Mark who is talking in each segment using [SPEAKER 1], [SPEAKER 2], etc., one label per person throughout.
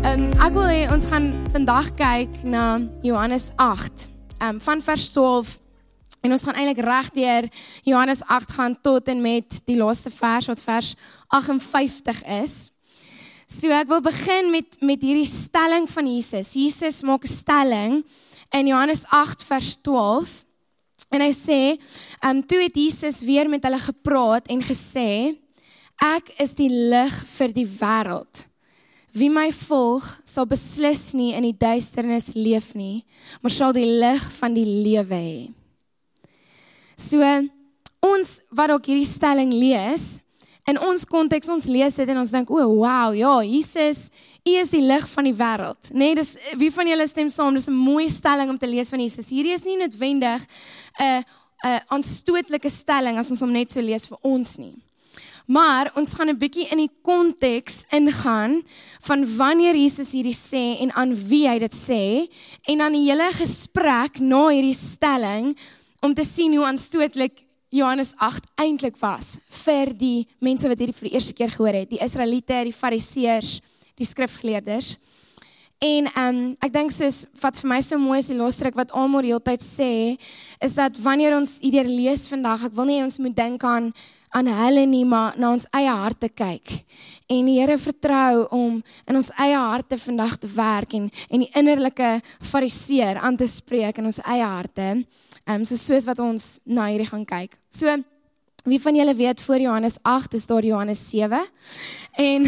[SPEAKER 1] Um, ek wil hê ons gaan vandag kyk na Johannes 8, um, van vers 12 en ons gaan eintlik reg deur Johannes 8 gaan tot en met die laaste vers wat vers 58 is. So ek wil begin met met hierdie stelling van Jesus. Jesus maak 'n stelling in Johannes 8 vers 12. En hy sê, ehm um, toe het Jesus weer met hulle gepraat en gesê, ek is die lig vir die wêreld. Wie my volg, sal beslis nie in die duisternis leef nie, maar sal die lig van die lewe hê. So ons wat ook hierdie stelling lees, in ons konteks ons lees dit en ons dink o, wow, ja, Jesus, U is die lig van die wêreld. Nee, dis wie van julle stem saam, dis 'n mooi stelling om te lees van Jesus. Hierdie is nie noodwendig 'n 'n aanstootlike stelling as ons hom net so lees vir ons nie. Maar ons gaan 'n bietjie in die konteks ingaan van wanneer Jesus hierdie sê en aan wie hy dit sê en dan die hele gesprek na hierdie stelling om te sien hoe aanstootlik Johannes 8 eintlik was vir die mense wat hierdie vir die eerste keer gehoor het, die Israeliete, die Fariseërs, die skrifgeleerdes. En ehm um, ek dink soos wat vir my so mooi is die losstryk wat almal heeltyd sê, is dat wanneer ons hierdeur lees vandag, ek wil nie ons moet dink aan aan hulle nie, maar na ons eie harte kyk. En die Here vertrou om in ons eie harte vandag te werk en en die innerlike fariseer aan te spreek in ons eie harte. Ehm um, so soos wat ons na hierdie gaan kyk. So wie van julle weet voor Johannes 8 is daar Johannes 7. En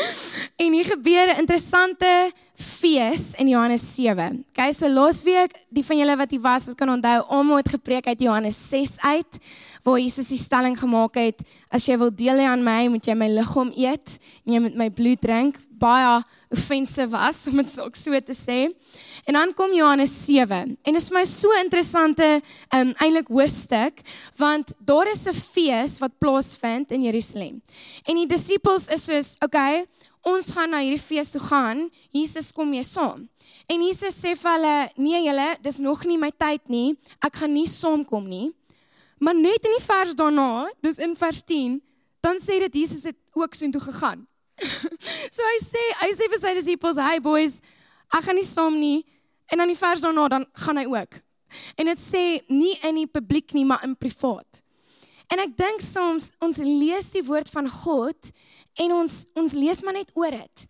[SPEAKER 1] en hier gebeur 'n interessante fees in Johannes 7. Okay, so laasweek, die van julle wat hier was, wat kan onthou, almal het gepreek uit Johannes 6 uit, waar Jesus die stelling gemaak het, as jy wil deel hê aan my, moet jy my liggaam eet en jy moet my bloed drink. Baie offensive was om dit ook so te sê. En dan kom Johannes 7 en dit is vir my so interessante um eintlik hoofstuk want daar is 'n fees wat plaasvind in Jerusalem. En die disippels is soos, okay, ons gaan na hierdie fees toe gaan. Jesus kom mee saam. En Jesus sê vir hulle, nee julle, dis nog nie my tyd nie. Ek gaan nie saamkom nie. Maar net in die vers daarna, dis in vers 10, dan sê dit Jesus het ook soontoe gegaan. so hy sê, hy sê vir sy disippels, "Hey boys, ek gaan nie saam nie." En dan die vers daarna dan gaan hy ook. En dit sê nie in die publiek nie, maar in privaat. En ek dink soms ons lees die woord van God en ons ons lees maar net oor dit.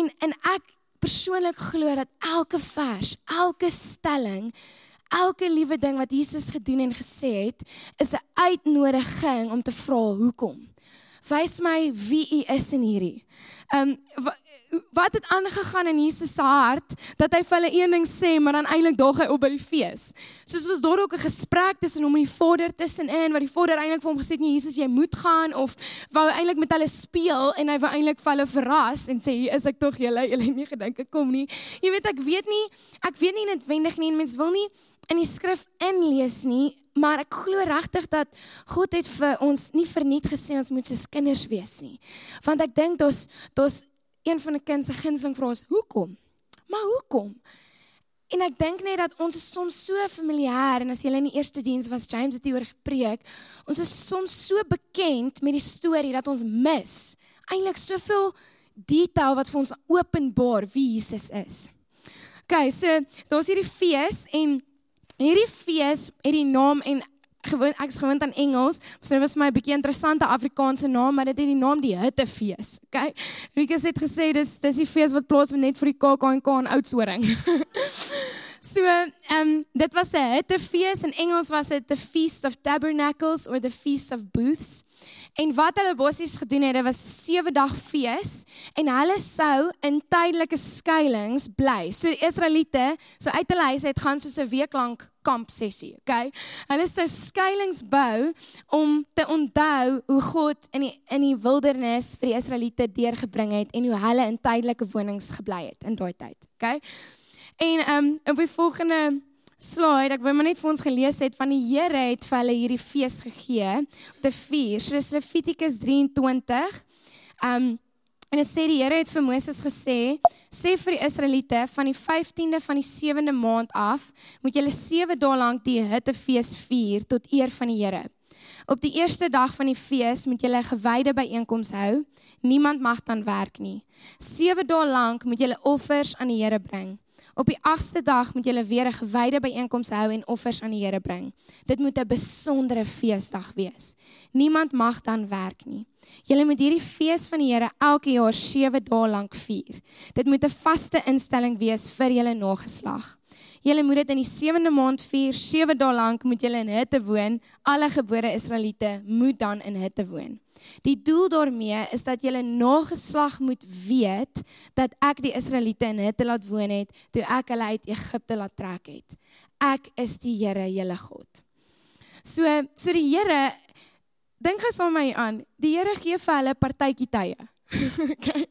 [SPEAKER 1] En en ek persoonlik glo dat elke vers, elke stelling, elke liewe ding wat Jesus gedoen en gesê het, is 'n uitnodiging om te vra hoekom. Wys my wie u is in hierdie. Um wat het aangegaan in Jesus se hart dat hy vir hulle een ding sê maar dan eintlik daag hy op by die fees. Soos was daar ook 'n gesprek tussen hom en die Vader tussenin wat die Vader eintlik vir hom gesê het nee Jesus jy moet gaan of wou eintlik met hulle speel en hy wou eintlik vir hulle verras en sê hier is ek tog julle julle nie gedink ek kom nie. Jy weet ek weet nie ek weet nie noodwendig nie en mens wil nie in die skrif inlees nie maar ek glo regtig dat God het vir ons nie verniet gesê ons moet soos kinders wees nie. Want ek dink daar's daar's een van 'n kind se gunsteling vra is hoekom? Maar hoekom? En ek dink net dat ons is soms so familier en as jy in die eerste diens was James het hieroor gepreek, ons is soms so bekend met die storie dat ons mis eintlik soveel detail wat vir ons openbaar wie Jesus is. OK, so daar's hierdie fees en hierdie fees het die naam en gewoon ek's gewoond aan Engels, maar dit was vir my 'n bietjie interessante Afrikaanse naam, maar dit het die naam die Hittefees. Okay. Rikus het gesê dis dis die fees wat plaasvind net vir die KAKNK in Oudtshoorn. so, ehm um, dit was 'n Hittefees in Engels was dit the Feast of Tabernacles or the Feast of Booths. En wat hulle bossies gedoen het, dit was 'n 7 dag fees en hulle sou in tydelike skuilings bly. So die Israeliete, so uit hulle huis uit gaan soos 'n week lank kamp sessie, okay? Hulle sou skuilings bou om te onthou hoe God in die in die wildernis vir die Israeliete deurgebring het en hoe hulle in tydelike wonings gebly het in daai tyd, okay? En ehm um, op die volgende slide, ek wou maar net vir ons gelees het van die Here het vir hulle hierdie fees gegee om te vier. So dis Levitikus 23. Ehm um, en dit sê die Here het vir Moses gesê, sê vir die Israeliete van die 15de van die 7de maand af, moet julle 7 dae lank die hittefees vier tot eer van die Here. Op die eerste dag van die fees moet julle 'n gewyde byeenkoms hou. Niemand mag dan werk nie. 7 dae lank moet julle offers aan die Here bring. Op die 8ste dag moet julle weer 'n gewyde byeenkoms hou en offers aan die Here bring. Dit moet 'n besondere feesdag wees. Niemand mag dan werk nie. Julle moet hierdie fees van die Here elke jaar 7 dae lank vier. Dit moet 'n vaste instelling wees vir julle nageslag. Julle moet dit in die 7de maand vier, 7 dae lank moet julle in hitte woon. Alle gebore Israeliete moet dan in hitte woon. Die doel daarmee is dat julle nageslag moet weet dat ek die Israeliete in hitte laat woon het toe ek hulle uit Egipte laat trek het. Ek is die Here, julle God. So so die Here dink gous aan my aan. Die Here gee vir hulle partytjie tye. okay.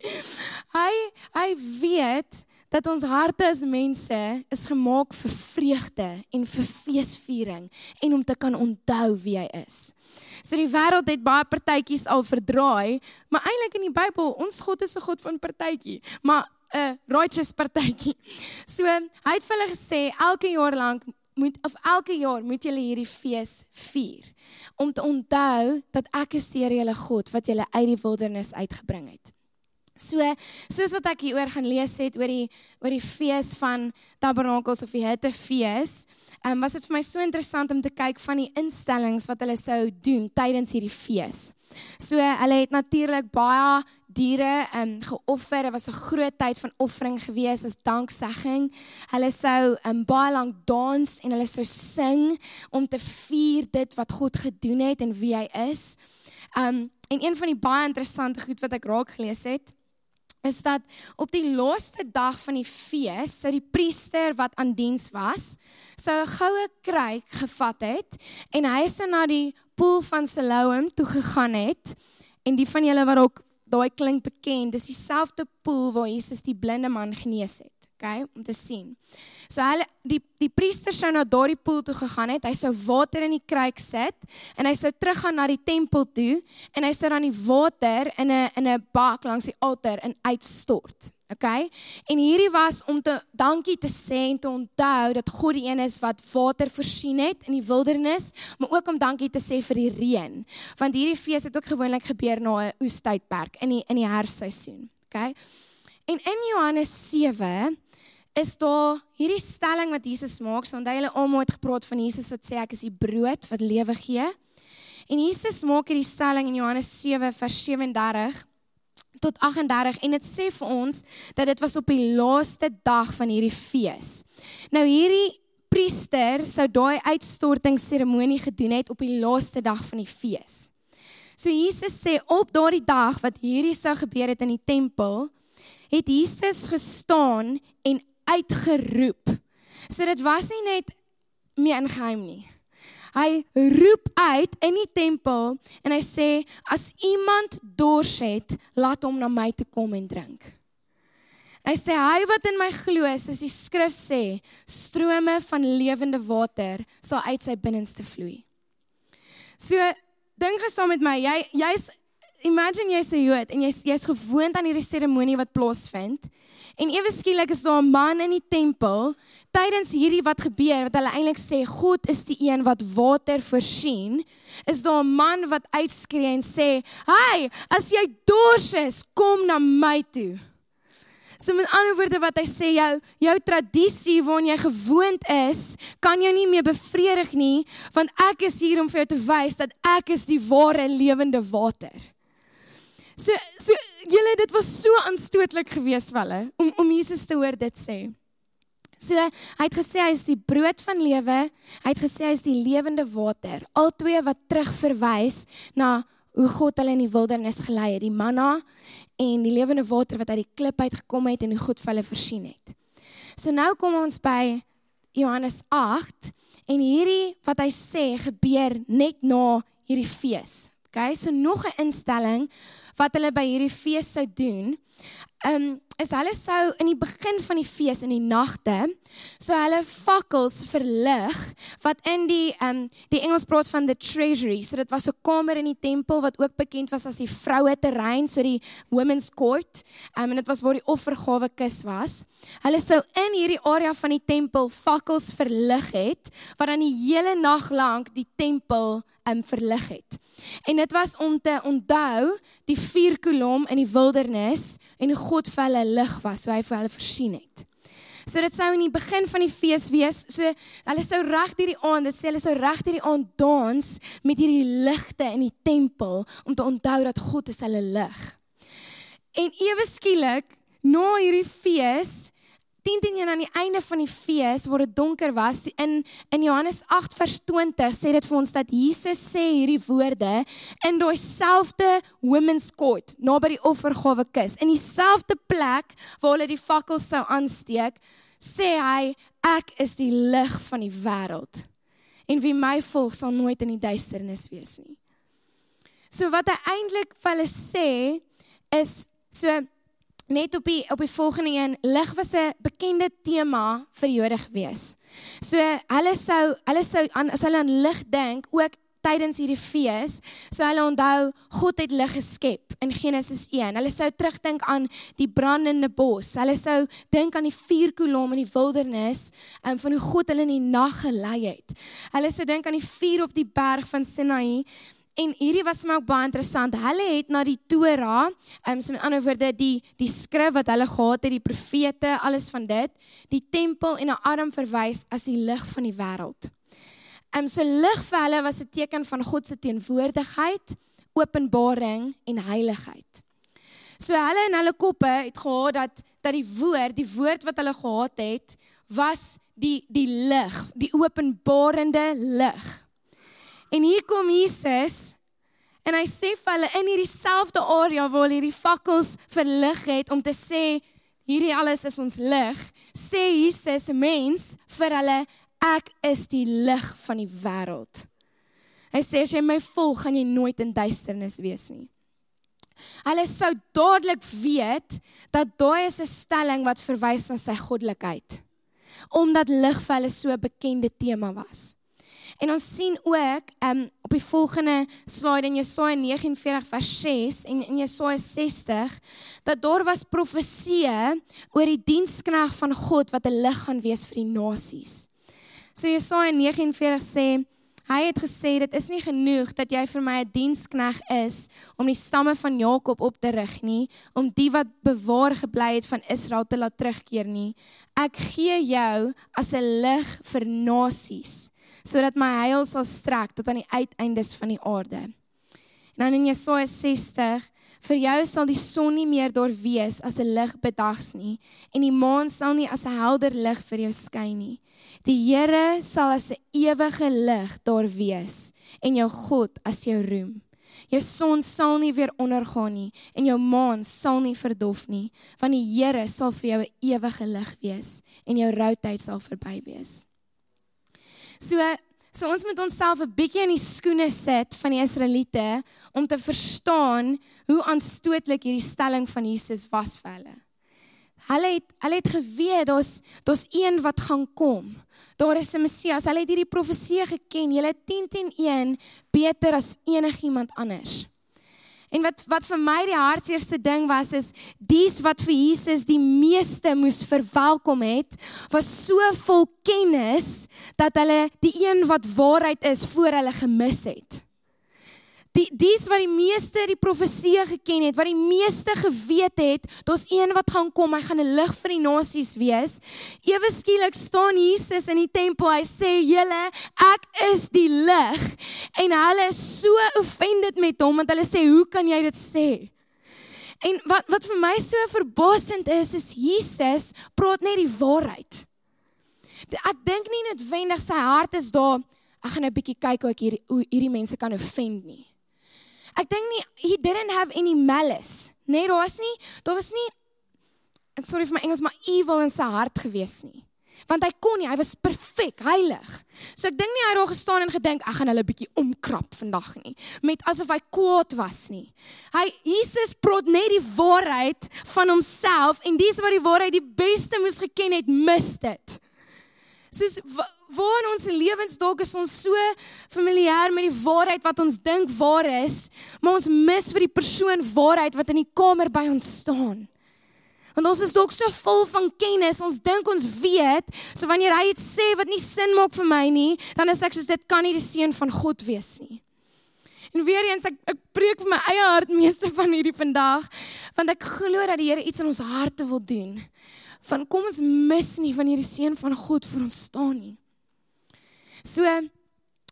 [SPEAKER 1] Hy hy weet dat ons harte as mense is gemaak vir vreugde en vir feesviering en om te kan onthou wie hy is. So die wêreld het baie partytjies al verdraai, maar eintlik in die Bybel, ons God is 'n God van partytjie, maar 'n righteous partytjie. So hy het vir hulle gesê elke jaar lank moet of elke jaar moet julle hierdie fees vier om te onthou dat ek is die Here julle God wat julle uit die wildernis uitgebring het. So soos wat ek hieroor gaan lees het oor die oor die fees van Tabernakels of die Hittefees, um, was dit vir my so interessant om te kyk van die instellings wat hulle sou doen tydens hierdie fees. So hulle het natuurlik baie diere ehm um, geoffer. Dit was 'n groot tyd van offering gewees as danksegging. Hulle sou um, baie lank dans en hulle sou sing om te vier dit wat God gedoen het en wie hy is. Ehm um, en een van die baie interessante goed wat ek raak gelees het, is dat op die laaste dag van die fees sou die priester wat aan diens was, sou 'n goue kruik gevat het en hy sou na die poel van Siloam toe gegaan het en die van julle wat dalk daai klink bekend, dis dieselfde poel waar Jesus die blinde man genees het okay, om te sien. So hulle die die priester sou na daardie poel toe gegaan het. Hy sou water in die kruik sit en hy sou teruggaan na die tempel toe en hy sou dan die water in 'n in 'n bak langs die altaar in uitstort. Okay? En hierdie was om te dankie te sê en te onthou dat God die een is wat water voorsien het in die wildernis, maar ook om dankie te sê vir die reën. Want hierdie fees het ook gewoonlik gebeur na 'n oestydperk in die in die herfsseisoen. Okay? En in Johannes 7 is daar hierdie stelling wat Jesus maak. So onthou hulle almal het gepraat van Jesus wat sê ek is die brood wat lewe gee. En Jesus maak hierdie stelling in Johannes 7 vers 37 tot 38 en dit sê vir ons dat dit was op die laaste dag van hierdie fees. Nou hierdie priester sou daai uitstorting seremonie gedoen het op die laaste dag van die fees. So Jesus sê op daardie dag wat hierdie sou gebeur het in die tempel, het Jesus gestaan en uitgeroep. So dit was nie net meer in geheim nie. Hy roep uit in die tempel en hy sê as iemand dors het, laat hom na my toe kom en drink. Hy sê hy wat in my glo, soos die skrif sê, strome van lewende water sal uit sy binneste vloei. So dink gesaam met my, jy jy's imagine jy's 'n Jood en jy's jy's gewoond aan hierdie seremonie wat plaasvind. En ewe skielik is daar 'n man in die tempel tydens hierdie wat gebeur wat hulle eintlik sê God is die een wat water voorsien. Is daar 'n man wat uitskree en sê, "Hey, as jy dors is, kom na my toe." So met ander woorde wat hy sê jou jou tradisie waarna jy gewoond is, kan jou nie meer bevredig nie, want ek is hier om vir jou te wys dat ek is die ware lewende water. So so julle dit was so aanstootlik geweest vir hulle om om Jesus te hoor dit sê. So hy het gesê hy is die brood van lewe, hy het gesê hy is die lewende water. Al twee wat terugverwys na hoe God hulle in die wildernis gelei het, die manna en die lewende water wat uit die klip uit gekom het en hoe God vir hulle voorsien het. So nou kom ons by Johannes 8 en hierdie wat hy sê gebeur net na hierdie fees. Okay, so nog 'n instelling wat hulle by hierdie fees sou doen ehm um, is hulle sou in die begin van die fees in die nagte sou hulle fakkels verlig wat in die ehm um, die Engels praat van the treasury. So dit was 'n kamer in die tempel wat ook bekend was as die vroue terrein, so die women's court. Ehm um, en dit was waar die offergawe kus was. Hulle sou in hierdie area van die tempel fakkels verlig het wat dan die hele nag lank die tempel ehm um, verlig het. En dit was om te onthou die vier kolom in die wildernis en hoe God vir hulle lig was, so hy vir hulle voorsien het. So dit sou in die begin van die fees wees. So hulle sou reg hierdie aand, dit sê hulle sou reg hierdie aand dans met hierdie ligte in die tempel om te onthou dat God is hulle lig. En ewe skielik na hierdie fees 10 10 aan die einde van die fees waar dit donker was in in Johannes 8 vers 20 sê dit vir ons dat Jesus sê hierdie woorde in daai selfde women's court naby die offergawe kus in dieselfde plek waar hulle die fakkels sou aansteek sê hy ek is die lig van die wêreld. En wie my volg sal nooit in die duisternis wees nie. So wat hy eintlik vir hulle sê is so net op die op die volgende een lig was 'n bekende tema vir Jode gewees. So hulle sou hulle sou aan as hulle aan lig dink ook tydens hierdie fees, so hulle onthou God het lig geskep in Genesis 1. Hulle sou terugdink aan die brandende bos. Hulle sou dink aan die vuur kolom in die wildernis um, van hoe God hulle in die nag gelei het. Hulle sou dink aan die vuur op die berg van Sinai En hierdie was vir my ook baie interessant. Hulle het na die Torah, um, so met ander woorde die die skrif wat hulle gehad het, die profete, alles van dit, die tempel en 'n arm verwys as die lig van die wêreld. Ehm um, so lig vir hulle was 'n teken van God se teenwoordigheid, openbaring en heiligheid. So hulle in hulle koppe het gehad dat dat die woord, die woord wat hulle gehad het, was die die lig, die openbarende lig. En hier kom Jesus en hy sê vir hulle in hierdie selfde area waar hulle hierdie fakkels verlig het om te sê hierdie alles is ons lig, sê Jesus mens vir hulle ek is die lig van die wêreld. Hy sê as jy my volg, gaan jy nooit in duisternis wees nie. Hulle sou dadelik weet dat daai is 'n stelling wat verwys na sy goddelikheid. Omdat lig vir hulle so 'n bekende tema was. En ons sien ook um, op die volgende slide in Jesaja 49 vers 6 en in Jesaja 60 dat daar was profeseë oor die dienskneg van God wat 'n lig gaan wees vir die nasies. So Jesaja 49 sê hy het gesê dit is nie genoeg dat jy vir my 'n dienskneg is om die stamme van Jakob op te rig nie, om die wat bewaar gebly het van Israel te laat terugkeer nie. Ek gee jou as 'n lig vir nasies sodat my heil sal strek tot aan die uiteindes van die aarde. En dan in Jesaja 60 Vir jou sal die son nie meer daar wees as 'n lig bedags nie en die maan sal nie as 'n helder lig vir jou skyn nie. Die Here sal as 'n ewige lig daar wees en jou God as jou roem. Jou son sal nie weer ondergaan nie en jou maan sal nie verdof nie, want die Here sal vir jou 'n ewige lig wees en jou routyd sal verby wees. So so ons moet onsself 'n bietjie in die skoene sit van die Israeliete om te verstaan hoe aanstootlik hierdie stelling van Jesus was vir hulle. Hulle het hulle het geweet daar's daar's een wat gaan kom. Daar is 'n Messias. Hulle het hierdie profesie geken. Hulle 10 10 1 beter as enigiemand anders. En wat wat vir my die hartseerste ding was is dies wat vir Jesus die meeste moes verwelkom het was so vol kennis dat hulle die een wat waarheid is voor hulle gemis het die dies wat die meeste die profesie geken het, wat die meeste geweet het, daar's een wat gaan kom, hy gaan 'n lig vir die nasies wees. Ewe skielik staan Jesus in die tempel. Hy sê: "Julle, ek is die lig." En hulle is so offended met hom want hulle sê: "Hoe kan jy dit sê?" En wat wat vir my so verbasend is, is Jesus praat net die waarheid. Ek dink nie noodwendig sy hart is daar ek gaan nou 'n bietjie kyk hoe ek hierdie hoe hierdie mense kan offend nie. Ek dink nie he didn't have any malice. Nee, daar was nie, daar was nie ek sorry vir my Engels, maar evil in sy hart gewees nie. Want hy kon nie, hy was perfek, heilig. So ek dink nie hy het daar gestaan en gedink ek gaan hulle bietjie omkrap vandag nie, met asof hy kwaad was nie. Hy Jesus praat net die waarheid van homself en dis wat die waarheid die beste moes geken het, mis dit. Soos waar in ons lewens dalk is ons so familier met die waarheid wat ons dink waar is, maar ons mis vir die persoon waarheid wat in die kamer by ons staan. Want ons is dalk so vol van kennis, ons dink ons weet, so wanneer hy iets sê wat nie sin maak vir my nie, dan is ek soos dit kan nie die seun van God wees nie. En weer eens ek ek preek vir my eie hart meeste van hierdie vandag, want ek glo dat die Here iets in ons harte wil doen. Van kom ons mis nie van hierdie seun van God vir ons staan nie. So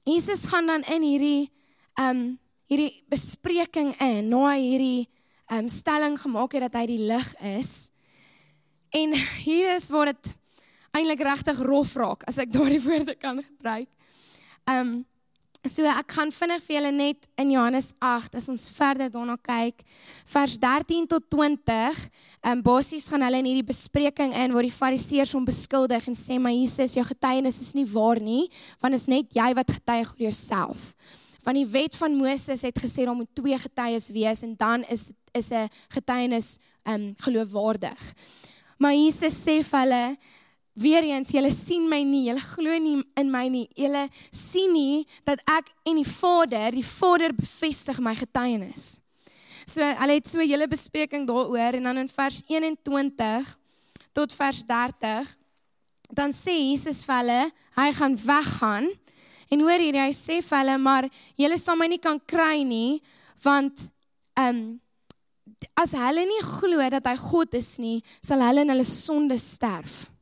[SPEAKER 1] Jesus gaan dan in hierdie ehm um, hierdie bespreking in, na hierdie ehm um, stelling gemaak het dat hy die lig is. En hier is waar dit eintlik regtig rof raak as ek daardie woorde kan gebruik. Ehm um, so ek gaan vinnig vir julle net in Johannes 8 as ons verder daarna kyk vers 13 tot 20. Ehm basies gaan hulle in hierdie bespreking in waar die fariseërs hom beskuldig en sê maar Jesus jou getuienis is nie waar nie want is net jy wat getuig oor jouself. Want die wet van Moses het gesê daar moet twee getuies wees en dan is is 'n getuienis ehm um, geloofwaardig. Maar Jesus sê vir hulle weer eens, julle sien my nie, julle glo nie in my nie. Julle sien nie dat ek en die Vader, die Vader bevestig my getuienis. So hulle het so hele bespreking daaroor en dan in vers 21 tot vers 30 dan sê Jesus vir hulle, hy gaan weggaan. En hoor hier, hy sê vir hulle, maar julle sal my nie kan kry nie want ehm um, as hulle nie glo dat hy God is nie, sal hulle in hulle sonde sterf.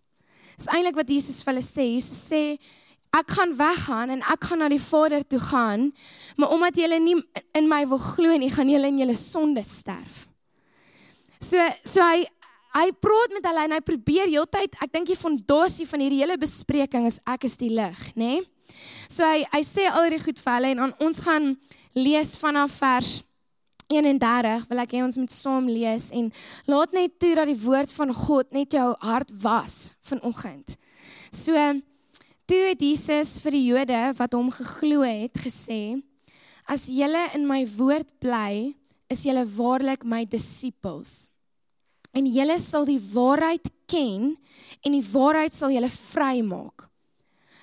[SPEAKER 1] Dis eintlik wat Jesus vir hulle sê. Jesus sê ek gaan weggaan en ek gaan na die Vader toe gaan, maar omdat julle nie in my wil glo nie, gaan julle in julle sonde sterf. So so hy hy praat met hulle en hy probeer heeltyd, ek dink die fondasie van hierdie hele bespreking is ek is die lig, nê? Nee? So hy hy sê al hierdie goed vir hulle en ons gaan lees vanaf vers 31 wil ek hê ons moet saam lees en laat net toe dat die woord van God net jou hart was vanoggend. So toe het Jesus vir die Jode wat hom geglo het gesê: As julle in my woord bly, is julle waarlik my disippels. En julle sal die waarheid ken en die waarheid sal julle vrymaak.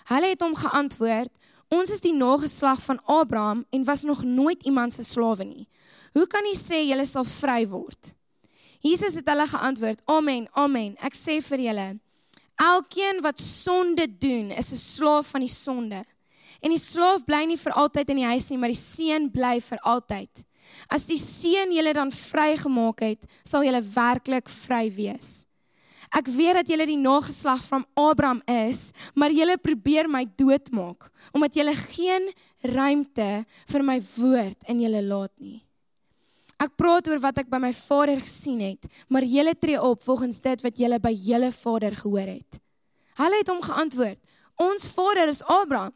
[SPEAKER 1] Hulle het hom geantwoord: Ons is die nageslag van Abraham en was nog nooit iemand se slawe nie. Hoe kan jy sê julle sal vry word? Jesus het hulle geantwoord: Amen, amen. Ek sê vir julle, elkeen wat sonde doen, is 'n slaaf van die sonde. En die slaaf bly nie vir altyd in die huis nie, maar die seun bly vir altyd. As die seun julle dan vrygemaak het, sal julle werklik vry wees. Ek weet dat julle die nageslag van Abraham is, maar julle probeer my doodmaak omdat julle geen ruimte vir my woord in julle laat nie. Ek praat oor wat ek by my vader gesien het, maar julle tree op volgens dit wat julle by julle vader gehoor het. Hulle het hom geantwoord: Ons vader is Abraham.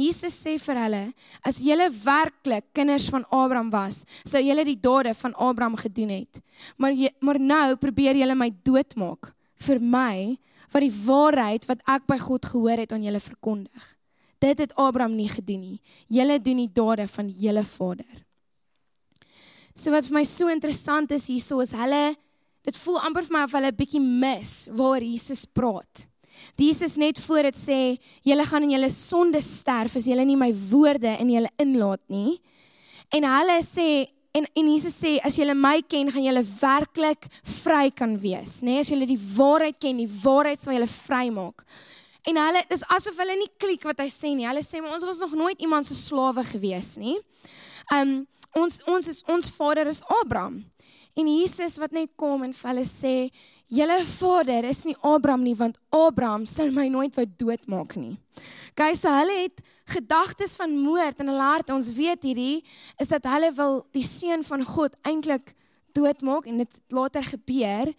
[SPEAKER 1] Jesus sê vir hulle: As julle werklik kinders van Abraham was, sou julle die dade van Abraham gedoen het. Maar jy, maar nou probeer julle my doodmaak vir my wat die waarheid wat ek by God gehoor het aan julle verkondig. Dit het Abraham nie gedoen nie. Julle doen die dade van julle vader. So wat vir my so interessant is hierso is hulle dit voel amper vir my of hulle 'n bietjie mis waar Jesus praat. Jesus net voor dit sê julle gaan in julle sonde sterf as julle nie my woorde in julle inlaat nie. En hulle sê en en Jesus sê as julle my ken gaan julle werklik vry kan wees, nê? Nee, as julle die waarheid ken, die waarheid sal julle vrymaak. En hulle dis asof hulle nie klik wat hy sê nie. Hulle sê maar ons was nog nooit iemand se slawe gewees nie. Um ons ons is ons vader is Abraham. En Jesus wat net kom en vir hulle sê, julle vader is nie Abraham nie want Abraham sou my nooit wou doodmaak nie. Gaan so hulle het gedagtes van moord in hulle hart. Ons weet hierdie is dat hulle wil die seun van God eintlik doodmaak en dit later gebeur.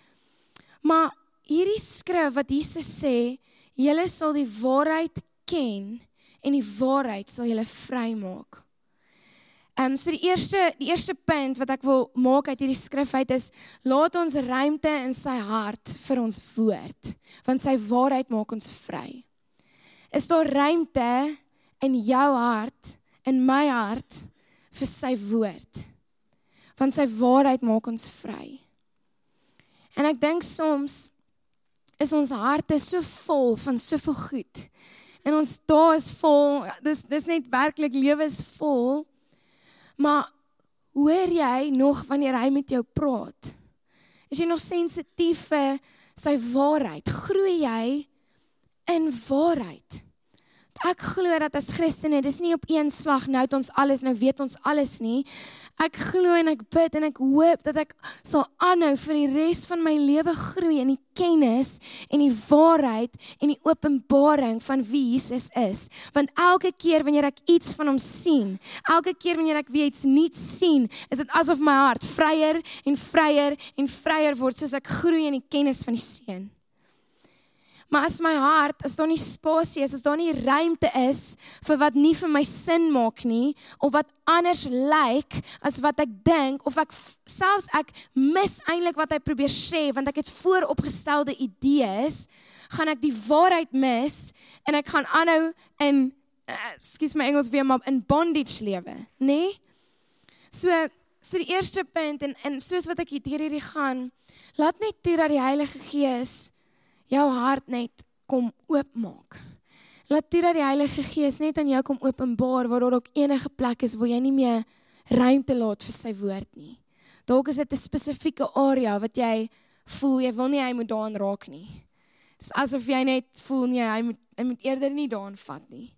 [SPEAKER 1] Maar hierdie skrif wat Jesus sê, julle sal die waarheid ken en die waarheid sal julle vrymaak. Ehm um, so die eerste die eerste punt wat ek wil maak uit hierdie skrif uit is laat ons ruimte in sy hart vir ons woord want sy waarheid maak ons vry. Is daar ruimte in jou hart, in my hart vir sy woord? Want sy waarheid maak ons vry. En ek dink soms is ons harte so vol van soveel goed. En ons dae is vol, dis dis net werklik lewe is vol. Maar hoor jy nog wanneer hy met jou praat? Is jy nog sensitief vir sy waarheid? Groei jy in waarheid? Ek glo dat as Christene, dis nie op een slag nou het ons alles, nou weet ons alles nie. Ek glo en ek bid en ek hoop dat ek sal aanhou vir die res van my lewe groei in die kennis en die waarheid en die openbaring van wie Jesus is. Want elke keer wanneer ek iets van hom sien, elke keer wanneer ek weer iets nuuts sien, is dit asof my hart vryer en vryer en vryer word soos ek groei in die kennis van die Seun. Maar as my hart, as daar nie spasie is, as daar nie ruimte is vir wat nie vir my sin maak nie of wat anders lyk as wat ek dink of ek selfs ek mis eintlik wat hy probeer sê want ek het vooropgestelde idees, gaan ek die waarheid mis en ek gaan aanhou in ekskuus uh, my Engels weer maar in bondage lewe, nê? Nee? So so die eerste punt en en soos wat ek hier hierdie gaan, laat net toe dat die Heilige Gees jou hart net kom oopmaak. Laat dit dat die Heilige Gees net aan jou kom openbaar waar daar ook enige plek is waar jy nie meer ruimte laat vir sy woord nie. Dalk is dit 'n spesifieke area wat jy voel jy wil nie hy moet daaraan raak nie. Dis asof jy net voel nee, hy moet hy moet eerder nie daaraan vat nie.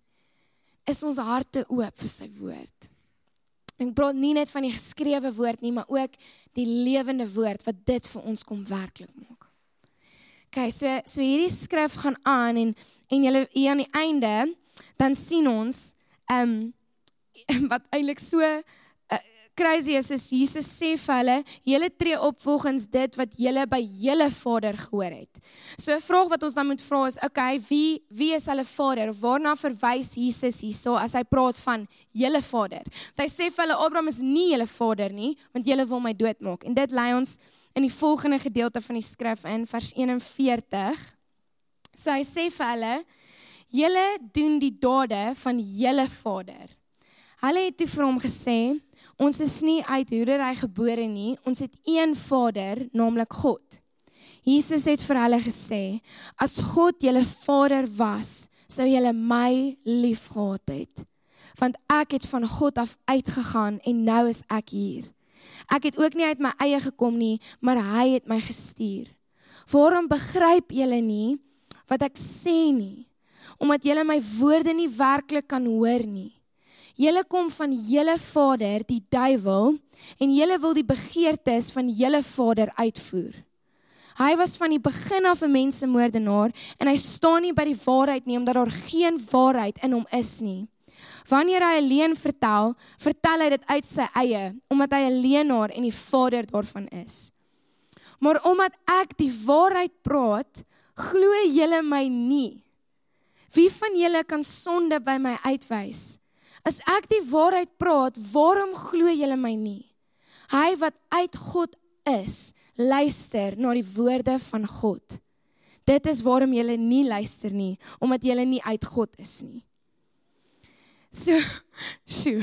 [SPEAKER 1] Is ons harte oop vir sy woord? Ek praat nie net van die geskrewe woord nie, maar ook die lewende woord wat dit vir ons kom werklik maak. Okay, so so hierdie skrif gaan aan en en julle hier aan die einde dan sien ons ehm um, wat eintlik so uh, crazy is is Jesus sê vir hulle, julle tree op volgens dit wat julle by julle Vader gehoor het. So 'n vraag wat ons dan moet vra is, okay, wie wie is hulle Vader? Waarna verwys Jesus hierso as hy praat van julle Vader? Want hy sê vir hulle Abraham is nie julle Vader nie, want julle wil my doodmaak. En dit lei ons in die volgende gedeelte van die skrif in vers 41. So hy sê vir hulle: "Julle doen die dade van julle vader." Hulle het toe vir hom gesê: "Ons is nie uit hoedery gebore nie, ons het een Vader, naamlik God." Jesus het vir hulle gesê: "As God julle Vader was, sou julle my liefgehad het, want ek het van God af uitgegaan en nou is ek hier." Ek het ook nie uit my eie gekom nie, maar hy het my gestuur. Waarom begryp julle nie wat ek sê nie? Omdat julle my woorde nie werklik kan hoor nie. Julle kom van julle vader, die duiwel, en julle wil die begeertes van julle vader uitvoer. Hy was van die begin af 'n mensemoordenaar en hy staan nie by die waarheid nie omdat daar geen waarheid in hom is nie. Wanneer hy 'n leuen vertel, vertel hy dit uit sy eie, omdat hy 'n leenaar en die vader daarvan is. Maar omdat ek die waarheid praat, glo julle my nie. Wie van julle kan sonde by my uitwys? As ek die waarheid praat, waarom glo julle my nie? Hy wat uit God is, luister na die woorde van God. Dit is waarom julle nie luister nie, omdat julle nie uit God is nie. So, sjoe.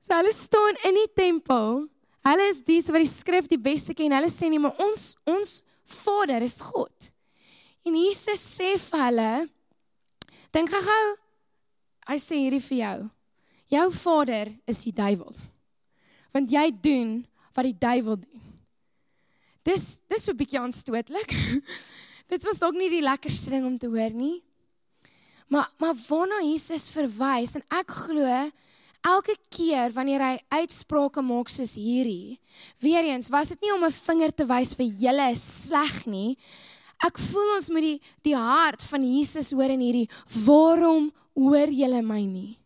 [SPEAKER 1] so hulle staan in die tempel. Hulle is dis wat die skrif die beste ken. Hulle sê nie maar ons ons Vader is God. En Jesus sê vir hulle dink gou hy sê hierdie vir jou. Jou vader is die duiwel. Want jy doen wat die duiwel doen. Dis dis so 'n bietjie aanstootlik. Dit was dalk nie die lekkerste ding om te hoor nie. Maar maar waarna Jesus verwys en ek glo elke keer wanneer hy uitsprake maak soos hierdie, weer eens was dit nie om 'n vinger te wys vir julle is sleg nie. Ek voel ons moet die die hart van Jesus hoor in hierdie waarom hoor julle my nie?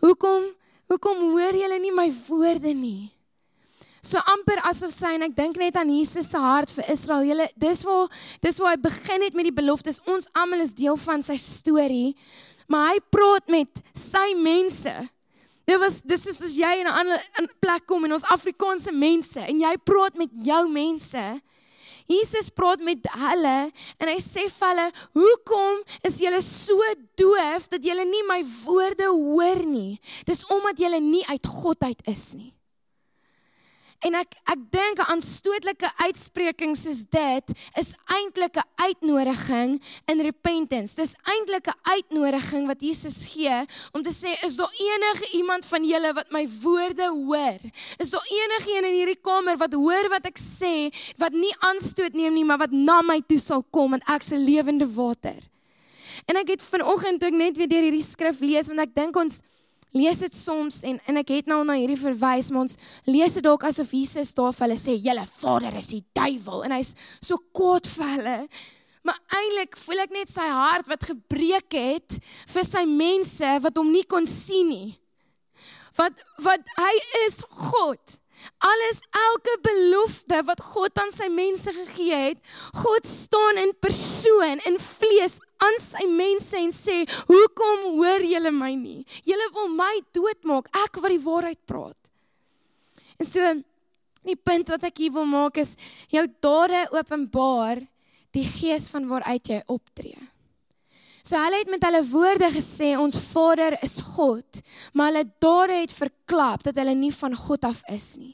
[SPEAKER 1] Hoekom hoekom hoor julle nie my woorde nie? So amper asof sy en ek dink net aan Jesus se hart vir Israel. Julle dis waar dis waar hy begin het met die beloftes. Ons almal is deel van sy storie. Maar hy praat met sy mense. Dit was dis soos as jy in 'n ander plek kom en ons Afrikaanse mense en jy praat met jou mense. Jesus praat met hulle en hy sê vir hulle, "Hoekom is julle so doof dat julle nie my woorde hoor nie? Dis omdat julle nie uit God uit is nie." En ek ek dink 'n aanstootlike uitspreking soos dit is eintlik 'n uitnodiging in repentance. Dis eintlik 'n uitnodiging wat Jesus gee om te sê is daar enige iemand van julle wat my woorde hoor? Is daar enige een in hierdie kamer wat hoor wat ek sê wat nie aanstoot neem nie, maar wat na my toe sal kom want ek se lewende water. En ek het vanoggend ook net weer deur hierdie skrif lees want ek dink ons lees dit soms en en ek het nou na hierdie verwys maar ons lees dit dalk asof Jesus daar vir hulle sê julle vader is die duiwel en hy's so kwaad vir hulle. Maar eintlik voel ek net sy hart wat gebreek het vir sy mense wat hom nie kon sien nie. Wat wat hy is God Alles elke belofte wat God aan sy mense gegee het, God staan in persoon in vlees aan sy mense en sê, "Hoekom hoor julle my nie? Julle wil my doodmaak, ek wat die waarheid praat." En so die punt wat ek hier wil maak is jou dade openbaar die gees van waaruit jy optree. So hulle het met hulle woorde gesê ons Vader is God, maar hulle dade het verklap dat hulle nie van God af is nie.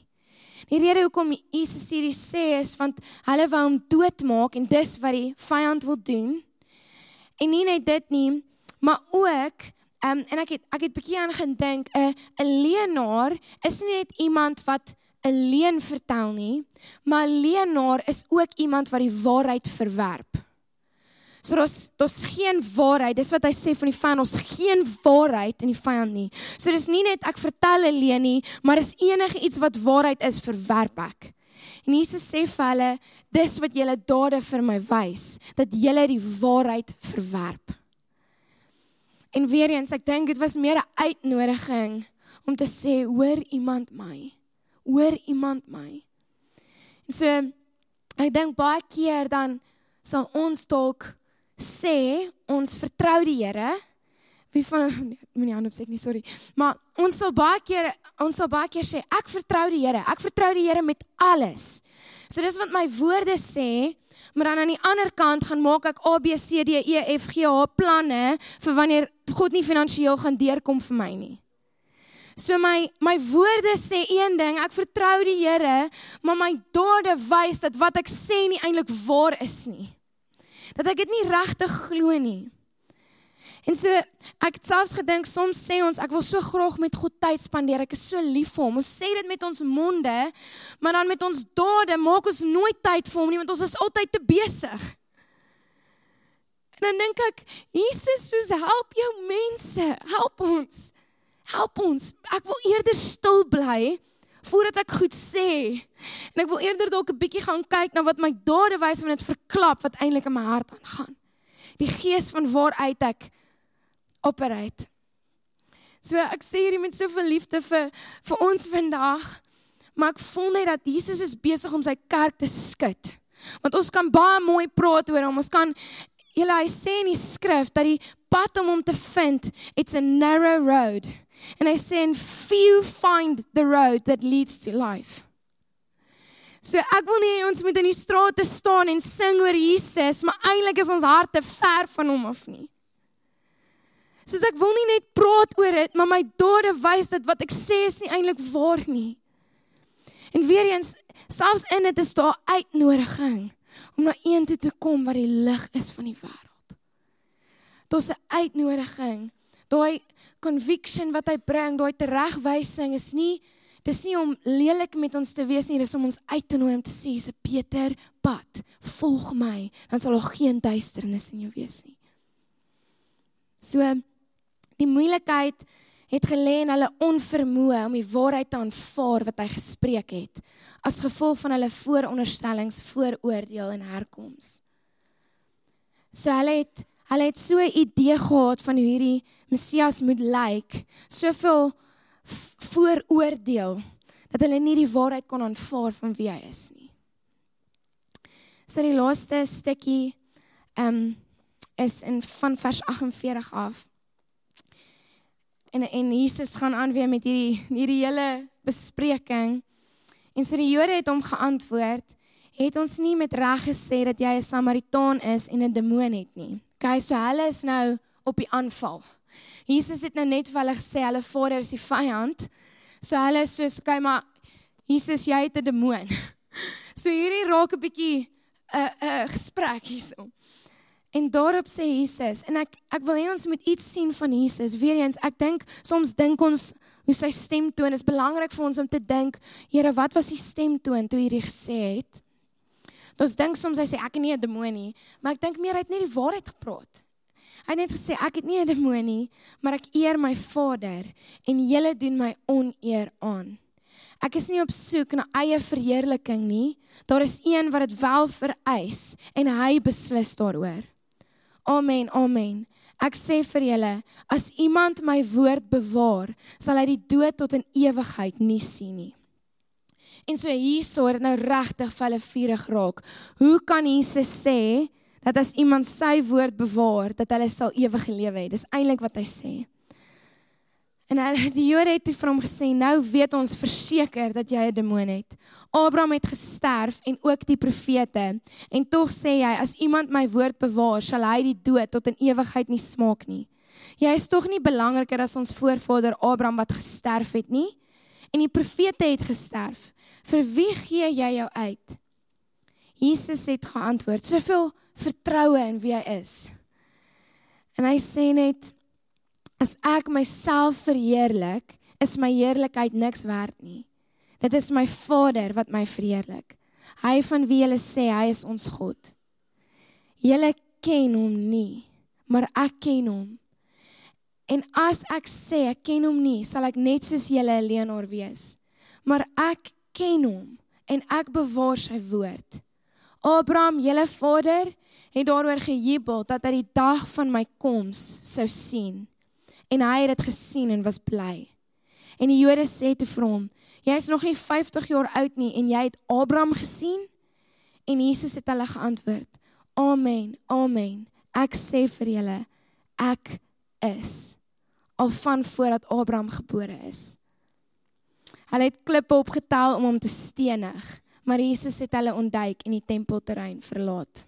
[SPEAKER 1] Die rede hoekom Jesus hierdie sê is want hulle wou hom doodmaak en dis wat die vyand wil doen. En nie net dit nie, maar ook um, en ek het ek het bietjie aan gedink 'n 'n leenaar is nie net iemand wat 'n leuen vertel nie, maar leenaar is ook iemand wat die waarheid verwerp. So daar's daar's geen waarheid. Dis wat hy sê van die vyand, ons geen waarheid in die vyand nie. So dis nie net ek vertel 'n leuen nie, maar is enige iets wat waarheid is, verwerp ek. En Jesus sê vir hulle, dis wat julle dade vir my wys, dat julle die waarheid verwerp. En weer eens, ek dink dit was meer 'n uitnodiging om te sê, hoor iemand my? Hoor iemand my? En so ek dink baie keer dan sal ons dalk sê ons vertrou die Here. Wie van moenie aan opsek nie, sorry. Maar ons sal baie keer ons sal baie keer sê ek vertrou die Here. Ek vertrou die Here met alles. So dis wat my woorde sê, maar dan aan die ander kant gaan maak ek A B C D E F G H planne vir wanneer God nie finansiëel gaan deurkom vir my nie. So my my woorde sê een ding, ek vertrou die Here, maar my dade wys dat wat ek sê nie eintlik waar is nie dat ek dit nie regtig glo nie. En so ek het selfs gedink soms sê ons ek wil so graag met God tyd spandeer. Ek is so lief vir hom. Ons sê dit met ons monde, maar dan met ons dade maak ons nooit tyd vir hom nie want ons is altyd te besig. En dan dink ek, Jesus, soos help jou mense, help ons. Help ons. Ek wil eerder stil bly voordat ek goed sê. En ek wil eerder dalk 'n bietjie gaan kyk na wat my dade wys van dit verklap wat eintlik in my hart aangaan. Die gees van waaruit ek operate. So ek sê hierdie met soveel liefde vir vir ons vandag. Maar ek voel net dat Jesus is besig om sy kerk te skud. Want ons kan baie mooi praat oor hom. Ons kan julle hy sê in die skrif dat die pad om hom te vind, it's a narrow road. En hy sê and few find the road that leads to life. So ek wil nie ons moet in die strate staan en sing oor Jesus, maar eintlik is ons harte ver van hom af nie. Soos ek wil nie net praat oor dit, maar my dade wys dat wat ek sê is nie eintlik waar nie. En weer eens, selfs in dit is daar uitnodiging om na een toe te kom wat die lig is van die wêreld. Daar's 'n uitnodiging daai conviction wat hy bring, daai teregwysing is nie dis nie om lelik met ons te wees nie, dis om ons uit te nooi om te sê se Peter pad, volg my, dan sal daar geen duisternis in jou wees nie. So die moeilikheid het gelê in hulle onvermoë om die waarheid te aanvaar wat hy gespreek het as gevolg van hulle vooronderstellings, vooroordeel en herkoms. So hulle het Hulle het so 'n idee gehad van hoe hierdie Messias moet lyk, soveel vooroordeel dat hulle nie die waarheid kon aanvaar van wie hy is nie. So die laaste stukkie ehm um, is in van vers 48 af. en en Jesus gaan aan weer met hierdie hierdie hele bespreking. En so die Jode het hom geantwoord, het ons nie met reg gesê dat jy 'n Samaritaan is en 'n demoon het nie. Okay, so hulle is nou op die aanval. Jesus het nou net vir hulle gesê hulle vader is die vyand. So hulle is soos, okay, maar Jesus, jy het 'n demoon. So hierdie raak 'n bietjie 'n uh, 'n uh, gesprek hierso. En daarop sê Jesus en ek ek wil hê ons moet iets sien van Jesus. Weereens, ek dink soms dink ons hoe sy stemtoon is belangrik vir ons om te dink, Here, wat was die stemtoon toe hierdie gesê het? Ons dink soms hy sê ek het nie 'n demoon nie, maar ek dink meer hy het net die waarheid gepraat. Hy het net gesê ek het nie 'n demoon nie, maar ek eer my Vader en julle doen my oneer aan. Ek is nie op soek na eie verheerliking nie. Daar is een wat dit wel vereis en hy beslis daaroor. Amen. Amen. Ek sê vir julle, as iemand my woord bewaar, sal hy die dood tot in ewigheid nie sien nie. En so hierso het nou regtig vir hulle vurig raak. Hoe kan Jesus sê dat as iemand sy woord bewaar, dat hulle sal ewige lewe hê. Dis eintlik wat hy sê. En hy die Jode het vir hom gesê, "Nou weet ons verseker dat jy 'n demoon het. Abraham het gesterf en ook die profete, en tog sê jy as iemand my woord bewaar, sal hy die dood tot in ewigheid nie smaak nie. Jy is tog nie belangriker as ons voorvader Abraham wat gesterf het nie, en die profete het gesterf. Vir wie gee jy jou uit?" Jesus het geantwoord, "Soveel vertroue in wie hy is. En hy sê net as ek myself verheerlik, is my heerlikheid niks werd nie. Dit is my Vader wat my verheerlik. Hy van wie julle sê hy is ons God. Julle ken hom nie, maar ek ken hom. En as ek sê ek ken hom nie, sal ek net soos julle 'n leenaar wees. Maar ek ken hom en ek bewaar sy woord. Abraham, julle vader, het daaroor gejubel dat hy die dag van my koms sou sien. En hy het dit gesien en was bly. En die Jode sê te vir hom: "Jy is nog nie 50 jaar oud nie en jy het Abraham gesien?" En Jesus het hulle geantwoord: "Amen. Amen. Ek sê vir julle, ek is al van voordat Abraham gebore is." Hulle het klippe opgetel om hom te stenig, maar Jesus het hulle ontduik en die tempelterrein verlaat.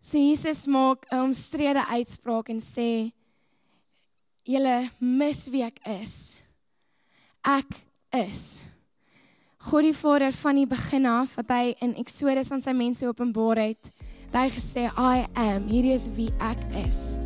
[SPEAKER 1] So Jesus maak 'n omstrede uitspraak en sê: "Julle mis wie ek is. Ek is." God die Vader van die begin af wat hy in Eksodus aan sy mense openbaar het, het hy gesê: "I am. Hierdie is wie ek is."